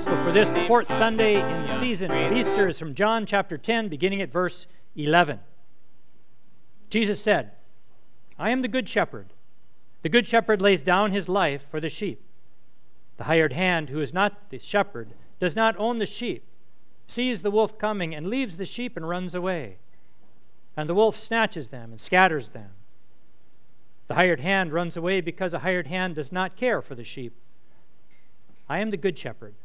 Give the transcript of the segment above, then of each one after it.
gospel for this, the fourth Sunday in the season of Easter, is from John chapter 10, beginning at verse 11. Jesus said, I am the good shepherd. The good shepherd lays down his life for the sheep. The hired hand, who is not the shepherd, does not own the sheep, sees the wolf coming, and leaves the sheep and runs away. And the wolf snatches them and scatters them. The hired hand runs away because a hired hand does not care for the sheep. I am the good shepherd.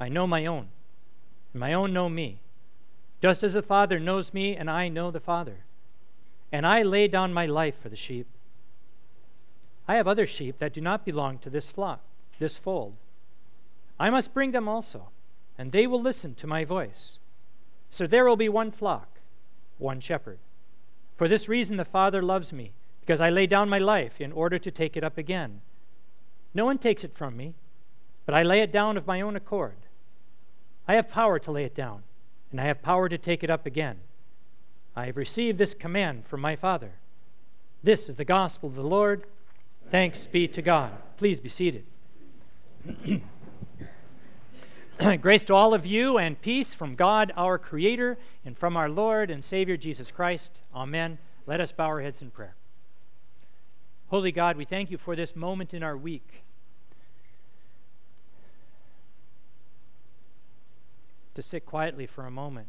I know my own, and my own know me, just as the Father knows me, and I know the Father. And I lay down my life for the sheep. I have other sheep that do not belong to this flock, this fold. I must bring them also, and they will listen to my voice. So there will be one flock, one shepherd. For this reason the Father loves me, because I lay down my life in order to take it up again. No one takes it from me but I lay it down of my own accord. I have power to lay it down, and I have power to take it up again. I have received this command from my Father. This is the gospel of the Lord. Thanks be to God. Please be seated. Grace to all of you and peace from God our Creator and from our Lord and Savior Jesus Christ. Amen. Let us bow our heads in prayer. Holy God, we thank you for this moment in our week to sit quietly for a moment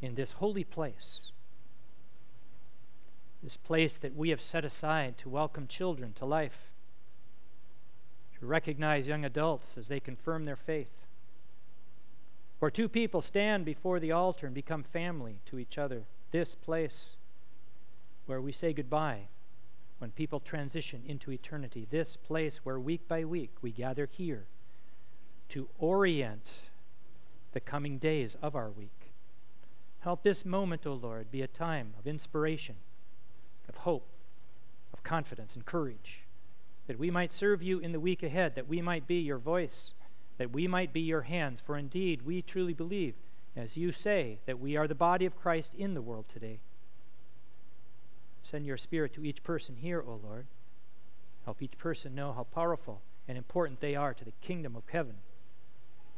in this holy place, this place that we have set aside to welcome children to life, to recognize young adults as they confirm their faith, where two people stand before the altar and become family to each other. This place where we say goodbye when people transition into eternity. This place where week by week we gather here to orient the coming days of our week. Help this moment, O Lord, be a time of inspiration, of hope, of confidence and courage, that we might serve you in the week ahead, that we might be your voice, that we might be your hands. For indeed, we truly believe, as you say, that we are the body of Christ in the world today. Send your Spirit to each person here, O Lord. Help each person know how powerful and important they are to the kingdom of heaven.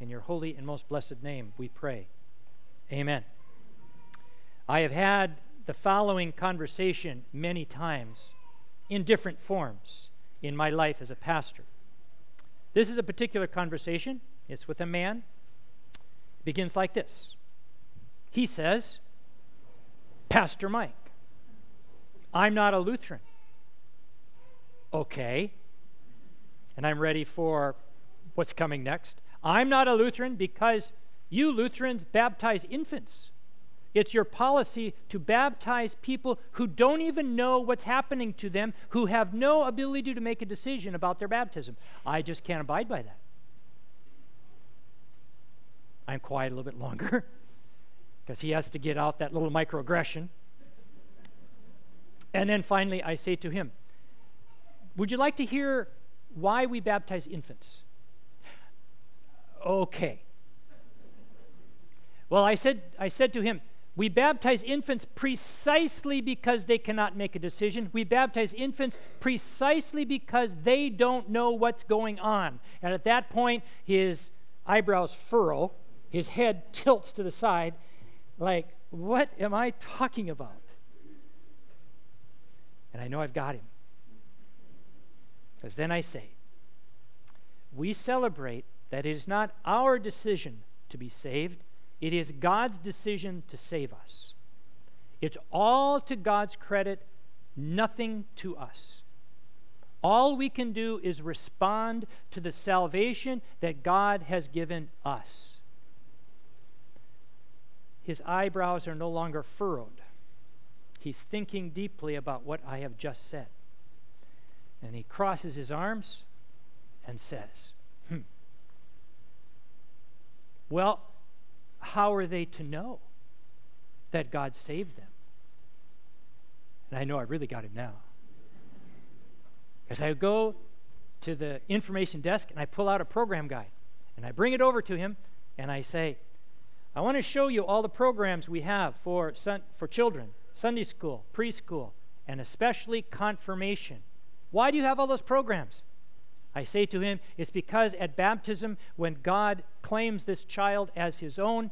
In your holy and most blessed name, we pray. Amen. I have had the following conversation many times in different forms in my life as a pastor. This is a particular conversation. It's with a man. It begins like this He says, Pastor Mike, I'm not a Lutheran. Okay. And I'm ready for what's coming next. I'm not a Lutheran because you Lutherans baptize infants. It's your policy to baptize people who don't even know what's happening to them, who have no ability to make a decision about their baptism. I just can't abide by that. I'm quiet a little bit longer because he has to get out that little microaggression. And then finally, I say to him, Would you like to hear why we baptize infants? Okay. Well, I said, I said to him, we baptize infants precisely because they cannot make a decision. We baptize infants precisely because they don't know what's going on. And at that point, his eyebrows furrow, his head tilts to the side, like, what am I talking about? And I know I've got him. Because then I say, we celebrate that it is not our decision to be saved, it is God's decision to save us. It's all to God's credit, nothing to us. All we can do is respond to the salvation that God has given us. His eyebrows are no longer furrowed. He's thinking deeply about what I have just said. And he crosses his arms and says, well, how are they to know that God saved them? And I know I really got him now. As I go to the information desk and I pull out a program guide and I bring it over to him and I say, I want to show you all the programs we have for, son- for children Sunday school, preschool, and especially confirmation. Why do you have all those programs? I say to him, it's because at baptism, when God claims this child as his own,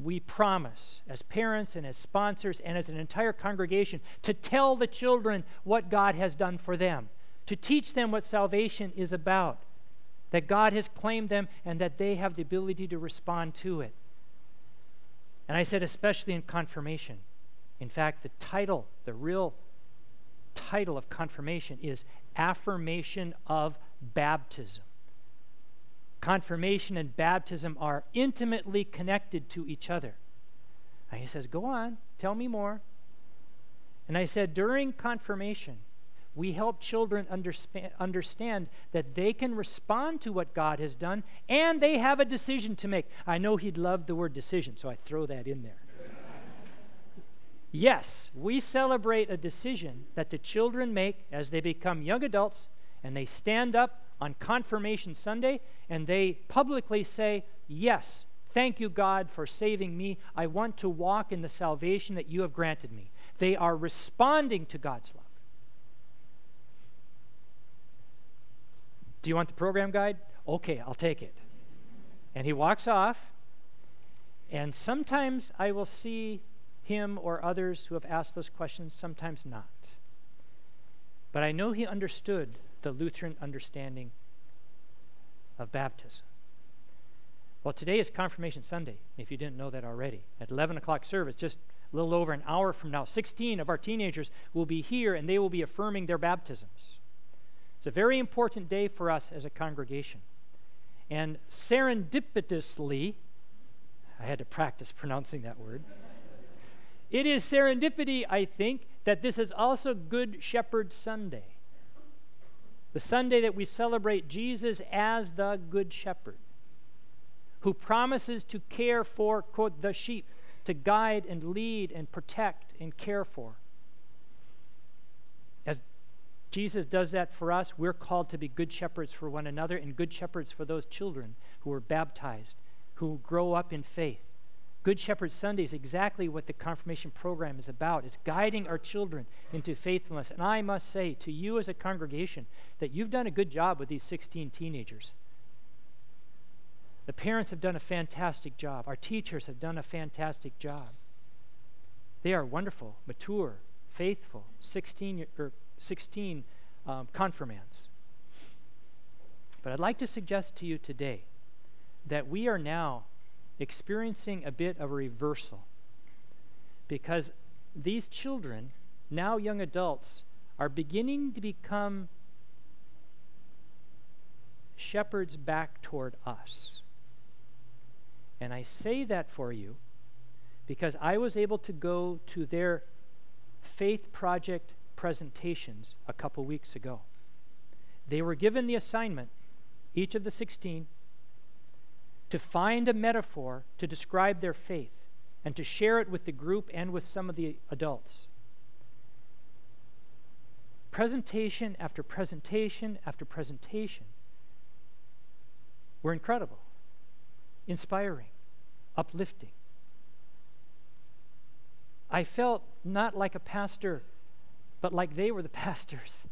we promise, as parents and as sponsors and as an entire congregation, to tell the children what God has done for them, to teach them what salvation is about, that God has claimed them and that they have the ability to respond to it. And I said, especially in confirmation. In fact, the title, the real title of confirmation is Affirmation of Baptism. Confirmation and baptism are intimately connected to each other. And he says, Go on, tell me more. And I said, During confirmation, we help children understand that they can respond to what God has done and they have a decision to make. I know he'd love the word decision, so I throw that in there. yes, we celebrate a decision that the children make as they become young adults and they stand up on Confirmation Sunday and they publicly say, Yes, thank you, God, for saving me. I want to walk in the salvation that you have granted me. They are responding to God's love. Do you want the program guide? Okay, I'll take it. And he walks off, and sometimes I will see him or others who have asked those questions, sometimes not. But I know he understood the Lutheran understanding of baptism. Well, today is Confirmation Sunday, if you didn't know that already. At 11 o'clock service, just a little over an hour from now, 16 of our teenagers will be here and they will be affirming their baptisms. It's a very important day for us as a congregation. And serendipitously, I had to practice pronouncing that word. it is serendipity, I think, that this is also Good Shepherd Sunday. The Sunday that we celebrate Jesus as the Good Shepherd, who promises to care for, quote, the sheep, to guide and lead and protect and care for. As Jesus does that for us, we're called to be good shepherds for one another and good shepherds for those children who are baptized, who grow up in faith. Good Shepherd Sunday is exactly what the confirmation program is about. It's guiding our children into faithfulness. And I must say to you as a congregation that you've done a good job with these 16 teenagers. The parents have done a fantastic job. Our teachers have done a fantastic job. They are wonderful, mature, faithful, 16, or 16 um. But I'd like to suggest to you today that we are now experiencing a bit of a reversal because these children, now young adults, are beginning to become shepherds back toward us. And I say that for you because I was able to go to their faith project presentations a couple weeks ago. They were given the assignment, each of the 16, to find a metaphor to describe their faith and to share it with the group and with some of the adults. Presentation after presentation after presentation were incredible, inspiring, uplifting. I felt not like a pastor, but like they were the pastors.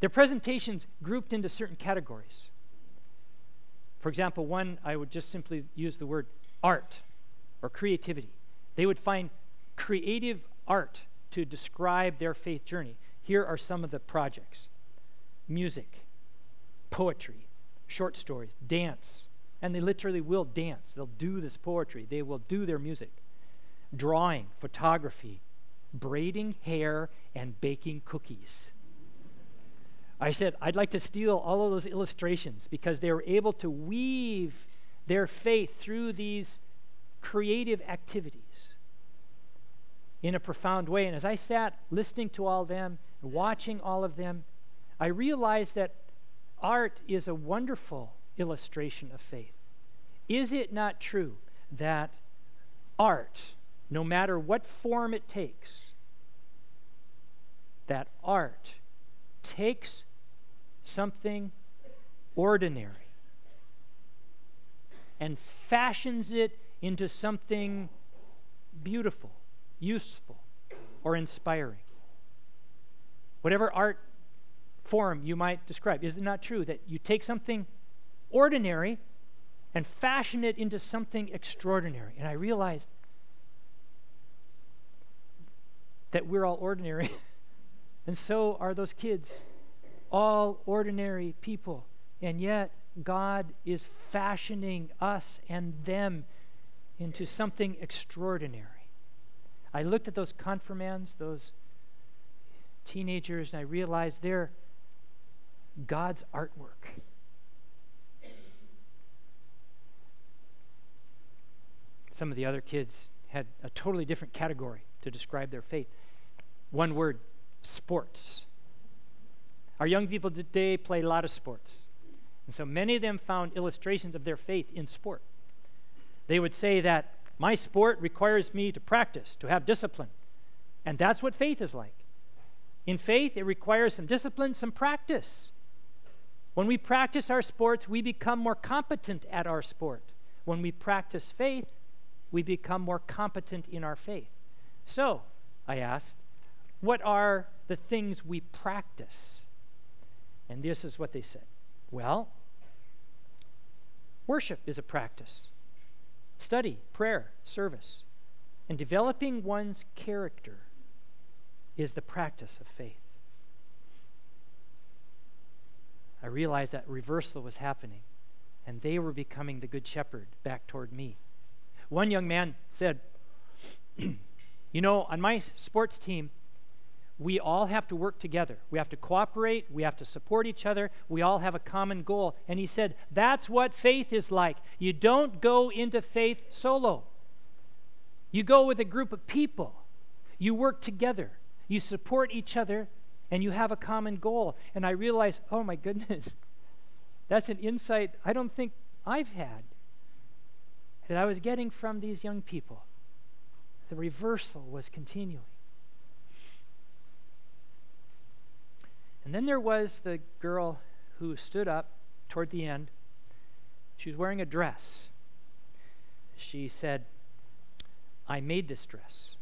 Their presentations grouped into certain categories. For example, one, I would just simply use the word art or creativity. They would find creative art to describe their faith journey. Here are some of the projects music, poetry, short stories, dance. And they literally will dance. They'll do this poetry, they will do their music, drawing, photography, braiding hair, and baking cookies. I said, I'd like to steal all of those illustrations because they were able to weave their faith through these creative activities in a profound way. And as I sat listening to all of them, watching all of them, I realized that art is a wonderful illustration of faith. Is it not true that art, no matter what form it takes, that art takes something ordinary and fashions it into something beautiful, useful, or inspiring. Whatever art form you might describe. Is it not true that you take something ordinary and fashion it into something extraordinary? And I realized that we're all ordinary, and so are those kids, all ordinary people. And yet, God is fashioning us and them into something extraordinary. I looked at those confirmands, those teenagers, and I realized they're God's artwork. Some of the other kids had a totally different category to describe their faith. One word sports. Our young people today play a lot of sports. And so many of them found illustrations of their faith in sport. They would say that my sport requires me to practice, to have discipline. And that's what faith is like. In faith, it requires some discipline, some practice. When we practice our sports, we become more competent at our sport. When we practice faith, we become more competent in our faith. So, I asked, what are the things we practice? And this is what they said. Well, worship is a practice study, prayer, service. And developing one's character is the practice of faith. I realized that reversal was happening, and they were becoming the good shepherd back toward me. One young man said, You know, on my sports team, we all have to work together. We have to cooperate. We have to support each other. We all have a common goal. And he said, That's what faith is like. You don't go into faith solo, you go with a group of people. You work together, you support each other, and you have a common goal. And I realized, oh my goodness, that's an insight I don't think I've had that I was getting from these young people. The reversal was continuing. And then there was the girl who stood up toward the end. She was wearing a dress. She said, I made this dress,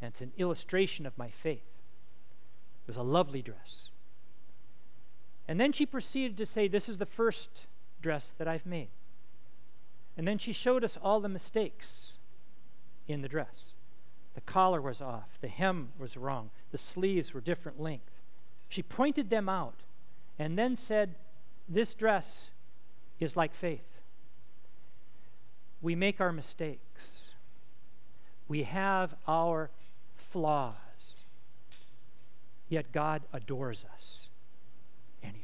and it's an illustration of my faith. It was a lovely dress. And then she proceeded to say, This is the first dress that I've made. And then she showed us all the mistakes in the dress. The collar was off, the hem was wrong, the sleeves were different length. She pointed them out and then said, This dress is like faith. We make our mistakes, we have our flaws, yet God adores us anyway.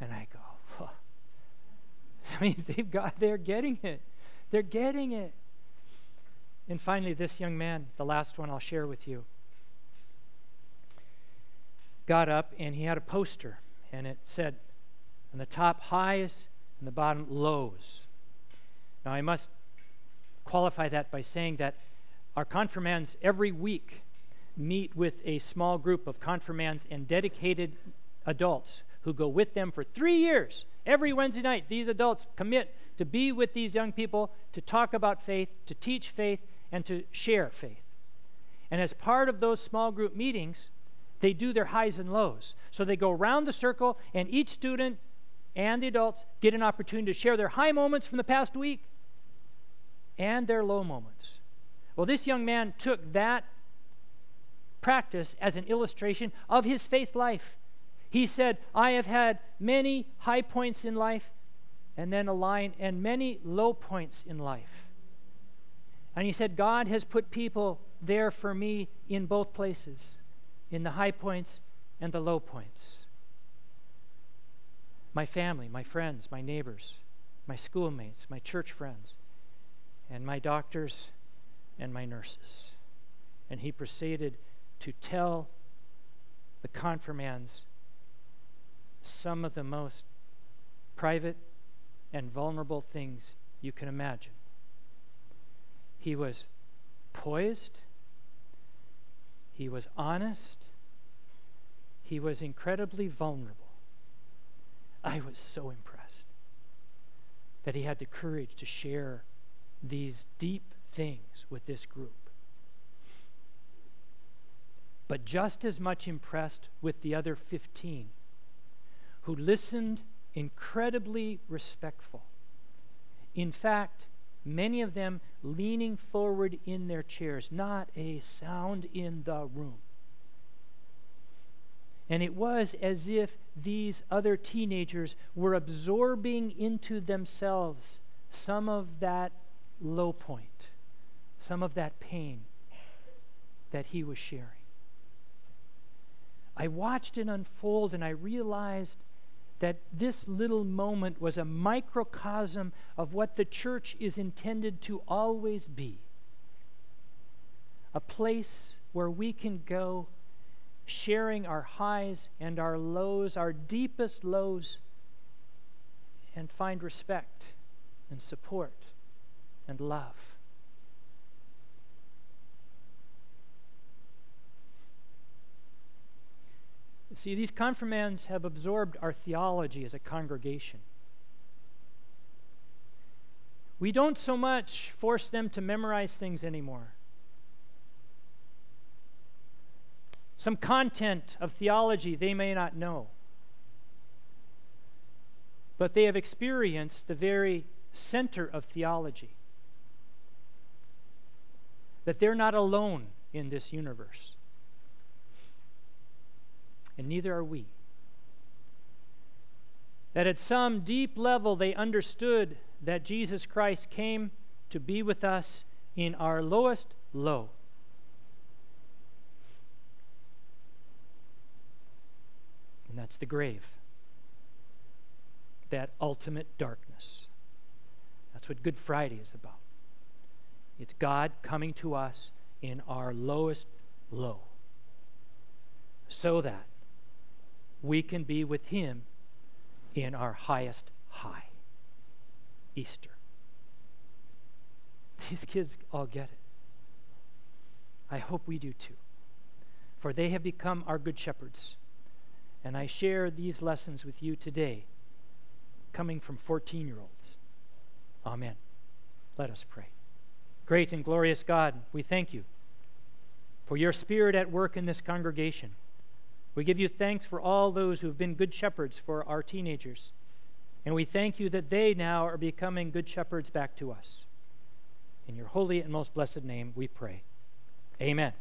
And I go. I mean, they've got, they're getting it. They're getting it. And finally, this young man, the last one I'll share with you got up and he had a poster, and it said, on the top, highs, and the bottom, lows. Now, I must qualify that by saying that our confirmands every week meet with a small group of confirmands and dedicated adults who go with them for three years. Every Wednesday night, these adults commit to be with these young people, to talk about faith, to teach faith, and to share faith. And as part of those small group meetings, they do their highs and lows. So they go around the circle, and each student and the adults get an opportunity to share their high moments from the past week and their low moments. Well, this young man took that practice as an illustration of his faith life. He said, I have had many high points in life, and then a line, and many low points in life. And he said, God has put people there for me in both places in the high points and the low points. My family, my friends, my neighbors, my schoolmates, my church friends, and my doctors and my nurses. And he proceeded to tell the confirmands some of the most private and vulnerable things you can imagine. He was poised he was honest. He was incredibly vulnerable. I was so impressed that he had the courage to share these deep things with this group. but just as much impressed with the other 15 who listened incredibly respectful. In fact, many of them leaning forward in their chairs, not a sound in the room. And it was as if these other teenagers were absorbing into themselves some of that low point, some of that pain that he was sharing. I watched it unfold and I realized that this little moment was a microcosm of what the church is intended to always be a place where we can go sharing our highs and our lows, our deepest lows, and find respect and support and love. See, these confirmands have absorbed our theology as a congregation. We don't so much force them to memorize things anymore. Some content of theology they may not know, but they have experienced the very center of theology. That they're not alone in this universe and neither are we. That at some deep level they understood that Jesus Christ came to be with us in our lowest low. And that's the grave. That ultimate darkness. That's what Good Friday is about. It's God coming to us in our lowest low. So that we can be with Him in our highest high. Easter. These kids all get it. I hope we do too. For they have become our good shepherds. And I share these lessons with you today, coming from 14 year olds. Amen. Let us pray. Great and glorious God, we thank you for your spirit at work in this congregation. We give you thanks for all those who have been good shepherds for our teenagers. And we thank you that they now are becoming good shepherds back to us. In your holy and most blessed name we pray. Amen.